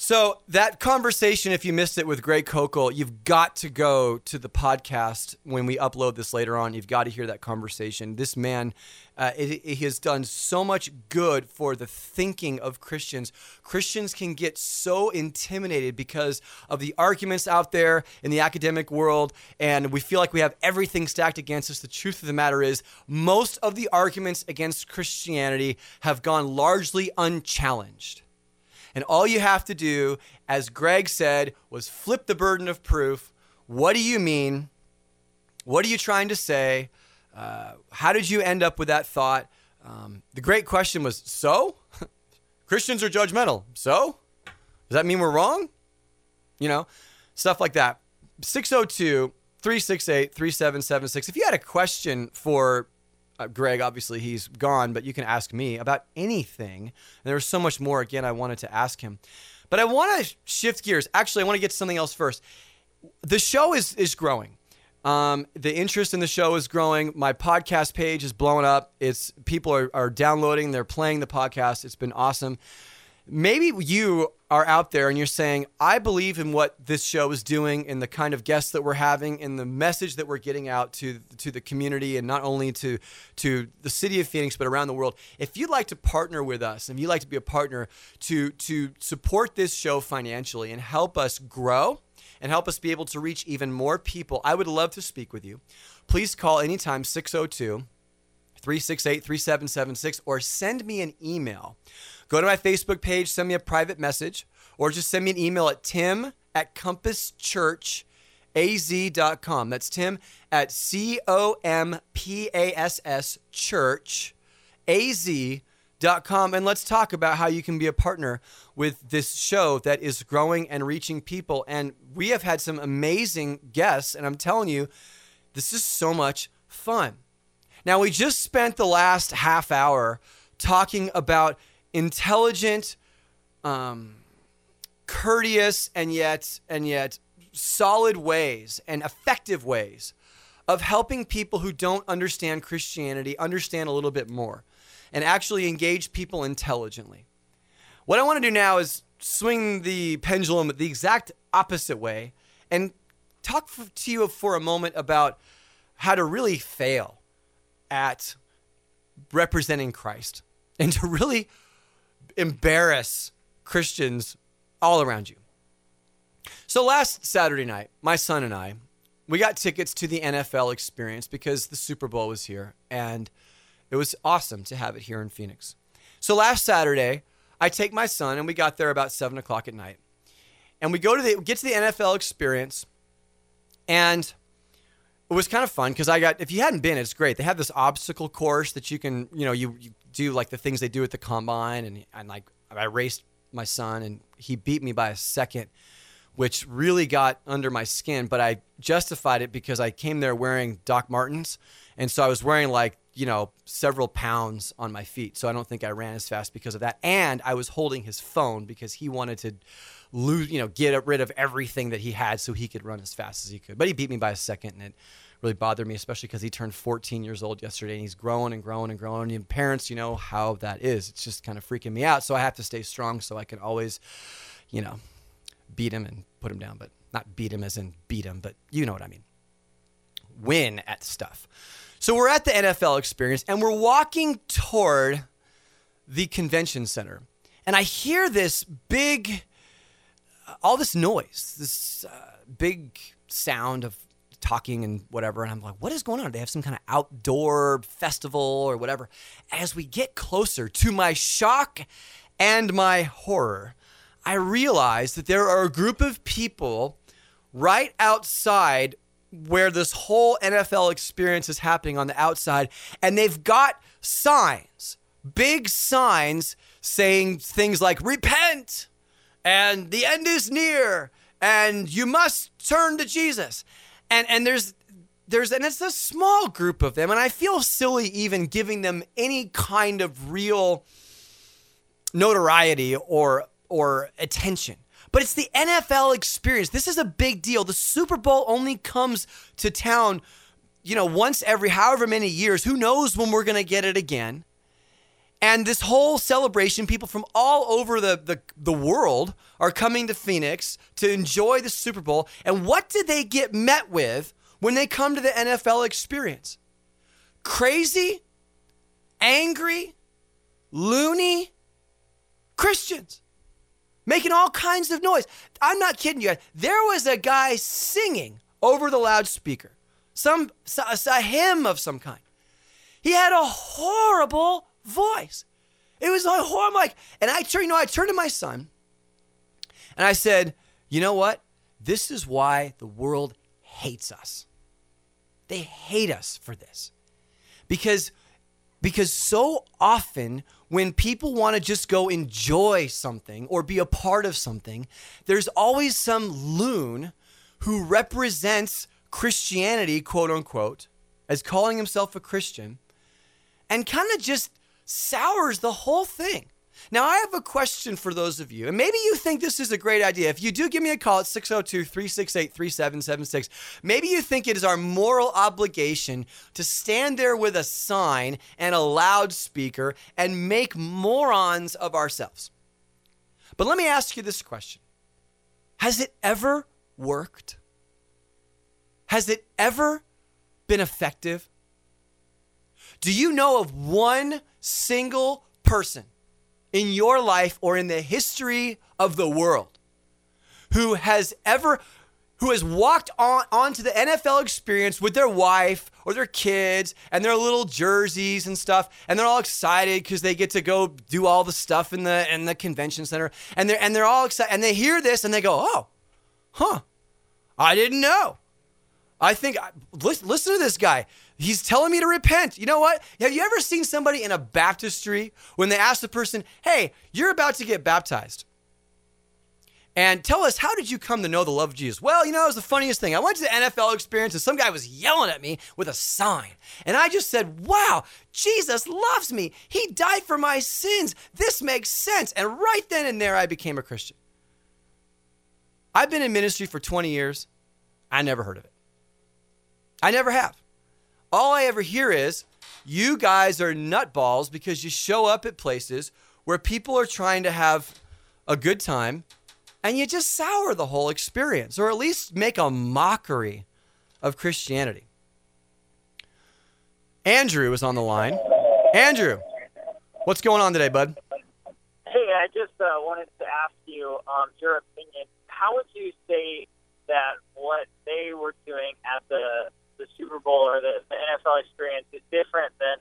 So that conversation, if you missed it with Greg Koukl, you've got to go to the podcast when we upload this later on. You've got to hear that conversation. This man, uh, has done so much good for the thinking of Christians. Christians can get so intimidated because of the arguments out there in the academic world, and we feel like we have everything stacked against us. The truth of the matter is, most of the arguments against Christianity have gone largely unchallenged. And all you have to do, as Greg said, was flip the burden of proof. What do you mean? What are you trying to say? Uh, how did you end up with that thought? Um, the great question was so? Christians are judgmental. So? Does that mean we're wrong? You know, stuff like that. 602 368 3776. If you had a question for uh, Greg, obviously he's gone, but you can ask me about anything. And there's so much more, again, I wanted to ask him. But I want to shift gears. Actually, I want to get to something else first. The show is, is growing. Um, the interest in the show is growing. My podcast page is blowing up. It's people are, are downloading, they're playing the podcast. It's been awesome. Maybe you are out there and you're saying, I believe in what this show is doing, in the kind of guests that we're having, in the message that we're getting out to to the community, and not only to to the city of Phoenix, but around the world. If you'd like to partner with us, if you'd like to be a partner to to support this show financially and help us grow and help us be able to reach even more people, I would love to speak with you. Please call anytime 602 368 3776 or send me an email. Go to my Facebook page, send me a private message, or just send me an email at tim at compasschurchaz.com. That's tim at C O M P A S S church az.com and let's talk about how you can be a partner with this show that is growing and reaching people. And we have had some amazing guests and i'm telling you this is so much fun. Now we just spent the last half hour talking about intelligent um, courteous and yet and yet solid ways and effective ways of helping people who don't understand christianity understand a little bit more and actually engage people intelligently. What I want to do now is swing the pendulum the exact opposite way and talk to you for a moment about how to really fail at representing Christ and to really embarrass Christians all around you. So last Saturday night, my son and I, we got tickets to the NFL experience because the Super Bowl was here and it was awesome to have it here in Phoenix. So last Saturday, I take my son and we got there about seven o'clock at night. And we go to the get to the NFL experience, and it was kind of fun because I got if you hadn't been, it's great. They have this obstacle course that you can, you know, you, you do like the things they do at the combine, and and like I raced my son and he beat me by a second, which really got under my skin. But I justified it because I came there wearing Doc Martens, and so I was wearing like you know, several pounds on my feet. So I don't think I ran as fast because of that. And I was holding his phone because he wanted to lose, you know, get rid of everything that he had so he could run as fast as he could. But he beat me by a second and it really bothered me, especially because he turned 14 years old yesterday and he's growing and growing and growing. And parents, you know how that is. It's just kind of freaking me out. So I have to stay strong so I can always, you know, beat him and put him down. But not beat him as in beat him, but you know what I mean. Win at stuff. So we're at the NFL experience and we're walking toward the convention center. And I hear this big, all this noise, this uh, big sound of talking and whatever. And I'm like, what is going on? They have some kind of outdoor festival or whatever. As we get closer, to my shock and my horror, I realize that there are a group of people right outside where this whole NFL experience is happening on the outside, and they've got signs, big signs saying things like repent and the end is near and you must turn to Jesus. And and there's there's and it's a small group of them and I feel silly even giving them any kind of real notoriety or or attention but it's the NFL experience. This is a big deal. The Super Bowl only comes to town, you know, once every however many years. Who knows when we're going to get it again? And this whole celebration, people from all over the, the, the world are coming to Phoenix to enjoy the Super Bowl. And what do they get met with when they come to the NFL experience? Crazy, angry, loony Christians making all kinds of noise. I'm not kidding you. There was a guy singing over the loudspeaker, some a hymn of some kind. He had a horrible voice. It was like horrible. Like, and I turned, you know, I turned to my son, and I said, "You know what? This is why the world hates us. They hate us for this, because." Because so often when people want to just go enjoy something or be a part of something, there's always some loon who represents Christianity, quote unquote, as calling himself a Christian, and kind of just sours the whole thing. Now, I have a question for those of you, and maybe you think this is a great idea. If you do, give me a call at 602 368 3776. Maybe you think it is our moral obligation to stand there with a sign and a loudspeaker and make morons of ourselves. But let me ask you this question Has it ever worked? Has it ever been effective? Do you know of one single person in your life or in the history of the world who has ever who has walked on onto the NFL experience with their wife or their kids and their little jerseys and stuff, and they're all excited because they get to go do all the stuff in the in the convention center, and they're and they're all excited, and they hear this and they go, oh, huh, I didn't know. I think listen, listen to this guy. He's telling me to repent. You know what? Have you ever seen somebody in a baptistry when they ask the person, "Hey, you're about to get baptized." And tell us, how did you come to know the love of Jesus? Well, you know, it was the funniest thing. I went to the NFL experience and some guy was yelling at me with a sign. And I just said, wow, Jesus loves me. He died for my sins. This makes sense. And right then and there, I became a Christian. I've been in ministry for 20 years. I never heard of it. I never have. All I ever hear is, you guys are nutballs because you show up at places where people are trying to have a good time and you just sour the whole experience or at least make a mockery of Christianity. Andrew is on the line. Andrew, what's going on today, bud? Hey, I just uh, wanted to ask you um, your opinion. How would you say that what they were doing at the the Super Bowl or the, the NFL experience is different than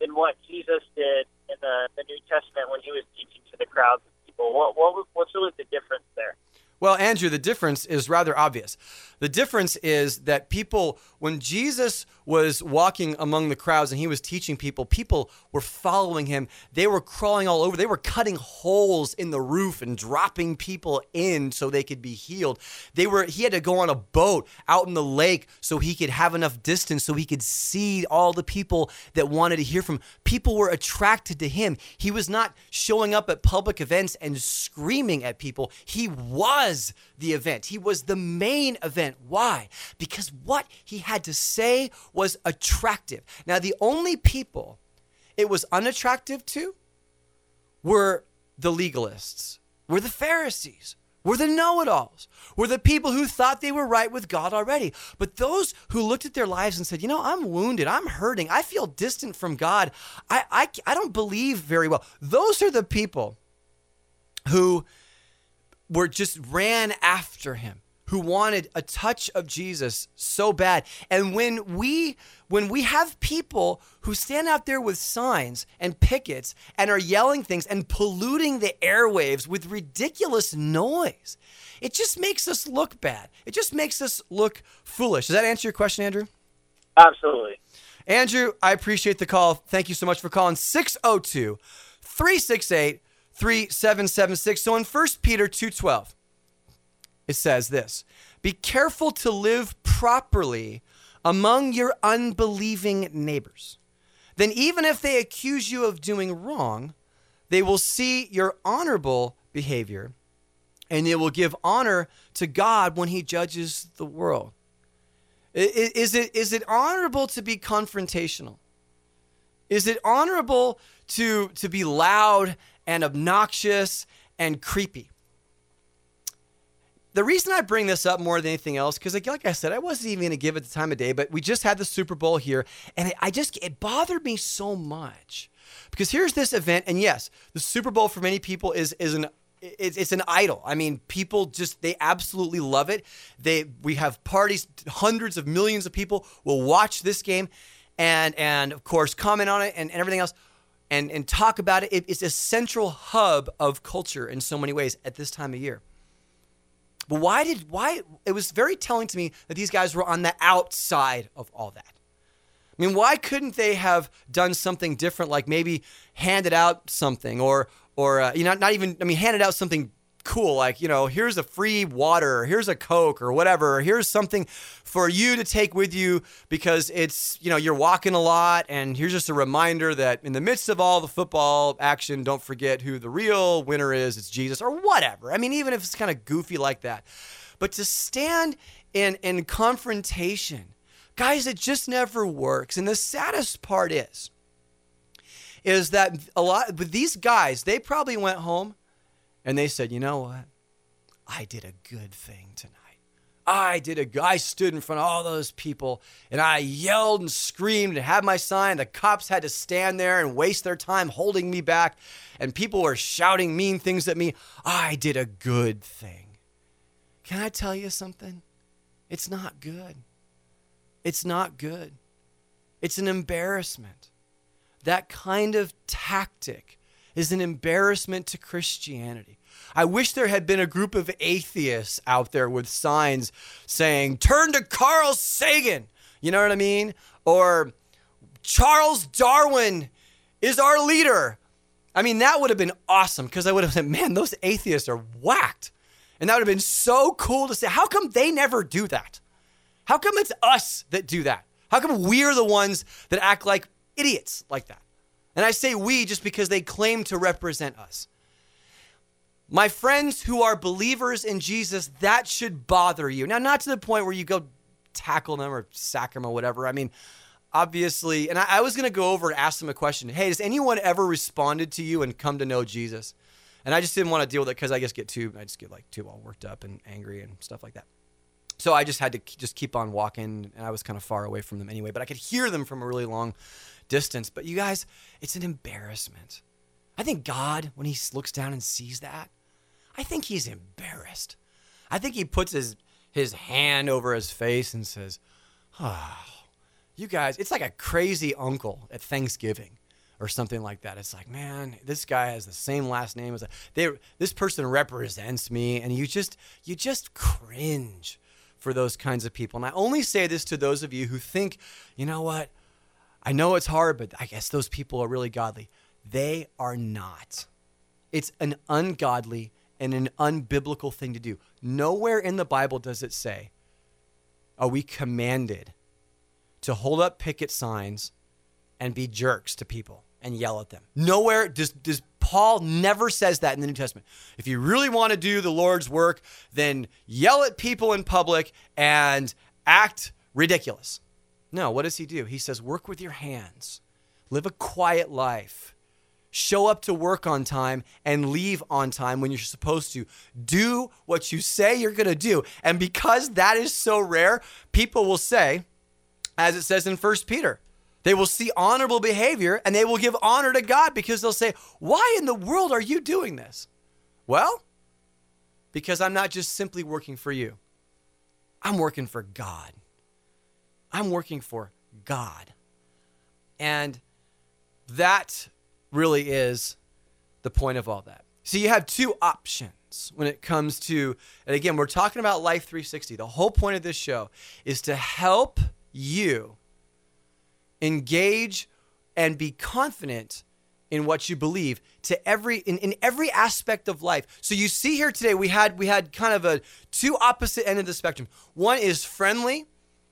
than what Jesus did in the, the New Testament when he was teaching to the crowds of people? What, what what's really the difference there? Well, Andrew, the difference is rather obvious. The difference is that people, when Jesus was walking among the crowds and he was teaching people, people were following him. They were crawling all over. They were cutting holes in the roof and dropping people in so they could be healed. They were he had to go on a boat out in the lake so he could have enough distance so he could see all the people that wanted to hear from. People were attracted to him. He was not showing up at public events and screaming at people. He was the event. He was the main event. Why? Because what he had to say was attractive. Now, the only people it was unattractive to were the legalists, were the Pharisees, were the know it alls, were the people who thought they were right with God already. But those who looked at their lives and said, you know, I'm wounded, I'm hurting, I feel distant from God, I, I, I don't believe very well. Those are the people who were just ran after him who wanted a touch of Jesus so bad. And when we when we have people who stand out there with signs and pickets and are yelling things and polluting the airwaves with ridiculous noise, it just makes us look bad. It just makes us look foolish. Does that answer your question, Andrew? Absolutely. Andrew, I appreciate the call. Thank you so much for calling 602 368 3776. So in 1 Peter 2:12, it says this Be careful to live properly among your unbelieving neighbors. Then, even if they accuse you of doing wrong, they will see your honorable behavior and they will give honor to God when He judges the world. Is it, is it honorable to be confrontational? Is it honorable to, to be loud and obnoxious and creepy? The reason I bring this up more than anything else, because like, like, I said, I wasn't even going to give it the time of day, but we just had the Super Bowl here, and it, I just it bothered me so much because here's this event, and yes, the Super Bowl for many people is is an it's, it's an idol. I mean, people just they absolutely love it. They we have parties, hundreds of millions of people will watch this game, and and of course comment on it and, and everything else. And, and talk about it. it. It's a central hub of culture in so many ways at this time of year. But why did why it was very telling to me that these guys were on the outside of all that. I mean, why couldn't they have done something different, like maybe handed out something, or or uh, you know, not even I mean, handed out something cool. Like, you know, here's a free water, here's a Coke or whatever, here's something for you to take with you because it's, you know, you're walking a lot. And here's just a reminder that in the midst of all the football action, don't forget who the real winner is. It's Jesus or whatever. I mean, even if it's kind of goofy like that. But to stand in, in confrontation, guys, it just never works. And the saddest part is, is that a lot, but these guys, they probably went home and they said, you know what? I did a good thing tonight. I did a I stood in front of all those people and I yelled and screamed and had my sign. The cops had to stand there and waste their time holding me back and people were shouting mean things at me. I did a good thing. Can I tell you something? It's not good. It's not good. It's an embarrassment. That kind of tactic is an embarrassment to Christianity. I wish there had been a group of atheists out there with signs saying, Turn to Carl Sagan. You know what I mean? Or Charles Darwin is our leader. I mean, that would have been awesome because I would have said, Man, those atheists are whacked. And that would have been so cool to say. How come they never do that? How come it's us that do that? How come we're the ones that act like idiots like that? And I say we just because they claim to represent us. My friends who are believers in Jesus, that should bother you. Now, not to the point where you go tackle them or sack them or whatever. I mean, obviously, and I, I was going to go over and ask them a question. Hey, has anyone ever responded to you and come to know Jesus? And I just didn't want to deal with it because I just get too, I just get like too all worked up and angry and stuff like that. So I just had to just keep on walking, and I was kind of far away from them anyway. But I could hear them from a really long distance. But you guys, it's an embarrassment. I think God, when He looks down and sees that, I think He's embarrassed. I think He puts His His hand over His face and says, "Oh, you guys." It's like a crazy uncle at Thanksgiving or something like that. It's like, man, this guy has the same last name as a, they. This person represents me, and you just you just cringe for those kinds of people. And I only say this to those of you who think, you know what? I know it's hard, but I guess those people are really godly. They are not. It's an ungodly and an unbiblical thing to do. Nowhere in the Bible does it say, are we commanded to hold up picket signs and be jerks to people and yell at them. Nowhere does, does Paul never says that in the New Testament. If you really want to do the Lord's work, then yell at people in public and act ridiculous. No, what does he do? He says, work with your hands, live a quiet life, show up to work on time, and leave on time when you're supposed to. Do what you say you're going to do. And because that is so rare, people will say, as it says in First Peter, they will see honorable behavior and they will give honor to God because they'll say, Why in the world are you doing this? Well, because I'm not just simply working for you, I'm working for God. I'm working for God. And that really is the point of all that. So you have two options when it comes to, and again, we're talking about Life 360. The whole point of this show is to help you engage and be confident in what you believe to every in, in every aspect of life. So you see here today we had we had kind of a two opposite end of the spectrum. One is friendly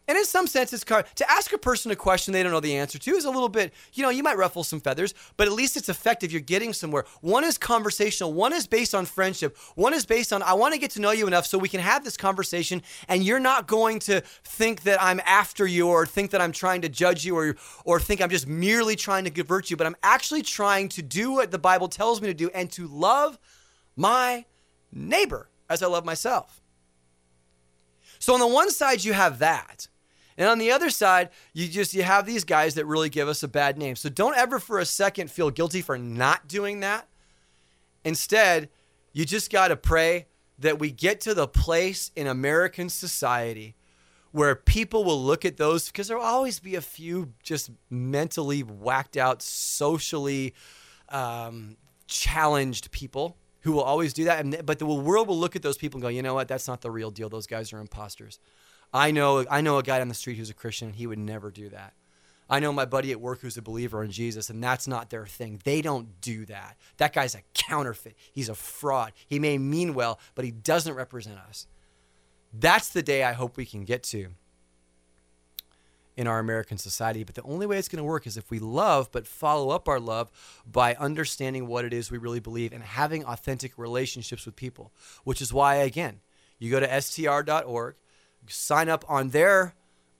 and in some sense, it's kind of, to ask a person a question they don't know the answer to is a little bit, you know, you might ruffle some feathers, but at least it's effective. You're getting somewhere. One is conversational, one is based on friendship, one is based on, I want to get to know you enough so we can have this conversation and you're not going to think that I'm after you or think that I'm trying to judge you or, or think I'm just merely trying to convert you, but I'm actually trying to do what the Bible tells me to do and to love my neighbor as I love myself. So on the one side, you have that. And on the other side, you just you have these guys that really give us a bad name. So don't ever for a second feel guilty for not doing that. Instead, you just got to pray that we get to the place in American society where people will look at those because there'll always be a few just mentally whacked out, socially um, challenged people who will always do that. And, but the world will look at those people and go, you know what? That's not the real deal. Those guys are imposters. I know I know a guy on the street who's a Christian and he would never do that. I know my buddy at work who's a believer in Jesus, and that's not their thing. They don't do that. That guy's a counterfeit. He's a fraud. He may mean well, but he doesn't represent us. That's the day I hope we can get to in our American society. But the only way it's going to work is if we love, but follow up our love by understanding what it is we really believe and having authentic relationships with people, which is why, again, you go to str.org, sign up on their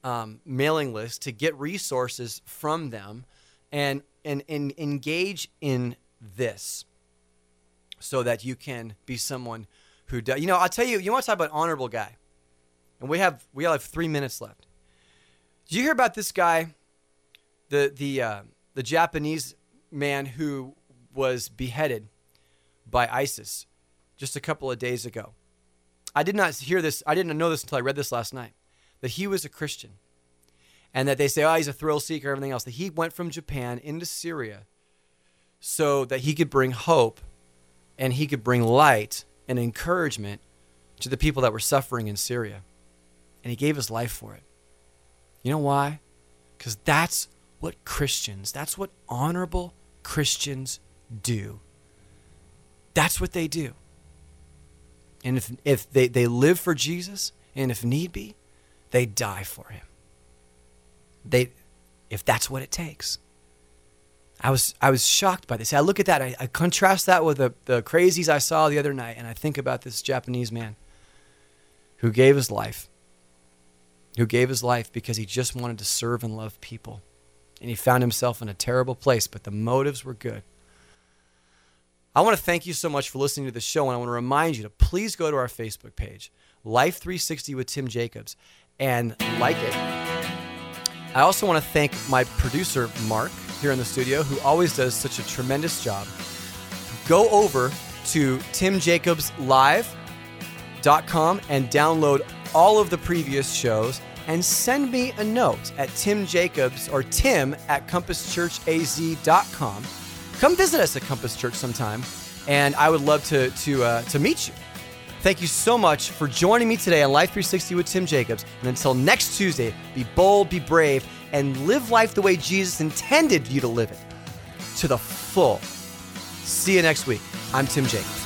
um, mailing list to get resources from them and, and, and engage in this so that you can be someone who does. You know, I'll tell you, you want to talk about honorable guy. And we have we all have three minutes left. Did you hear about this guy, the the uh, the Japanese man who was beheaded by ISIS just a couple of days ago? I did not hear this. I didn't know this until I read this last night. That he was a Christian, and that they say, oh, he's a thrill seeker, everything else. That he went from Japan into Syria so that he could bring hope and he could bring light and encouragement to the people that were suffering in Syria. And he gave his life for it. You know why? Because that's what Christians, that's what honorable Christians do. That's what they do. And if, if they, they live for Jesus, and if need be, they die for him. They, if that's what it takes. I was, I was shocked by this. I look at that, I, I contrast that with the, the crazies I saw the other night, and I think about this Japanese man who gave his life who gave his life because he just wanted to serve and love people. And he found himself in a terrible place, but the motives were good. I want to thank you so much for listening to the show, and I want to remind you to please go to our Facebook page, Life 360 with Tim Jacobs, and like it. I also want to thank my producer, Mark, here in the studio, who always does such a tremendous job. Go over to timjacobslive.com and download all of the previous shows and send me a note at Tim Jacobs or Tim at CompassChurchAZ.com. Come visit us at Compass Church sometime, and I would love to, to, uh, to meet you. Thank you so much for joining me today on Life 360 with Tim Jacobs. And until next Tuesday, be bold, be brave, and live life the way Jesus intended you to live it to the full. See you next week. I'm Tim Jacobs.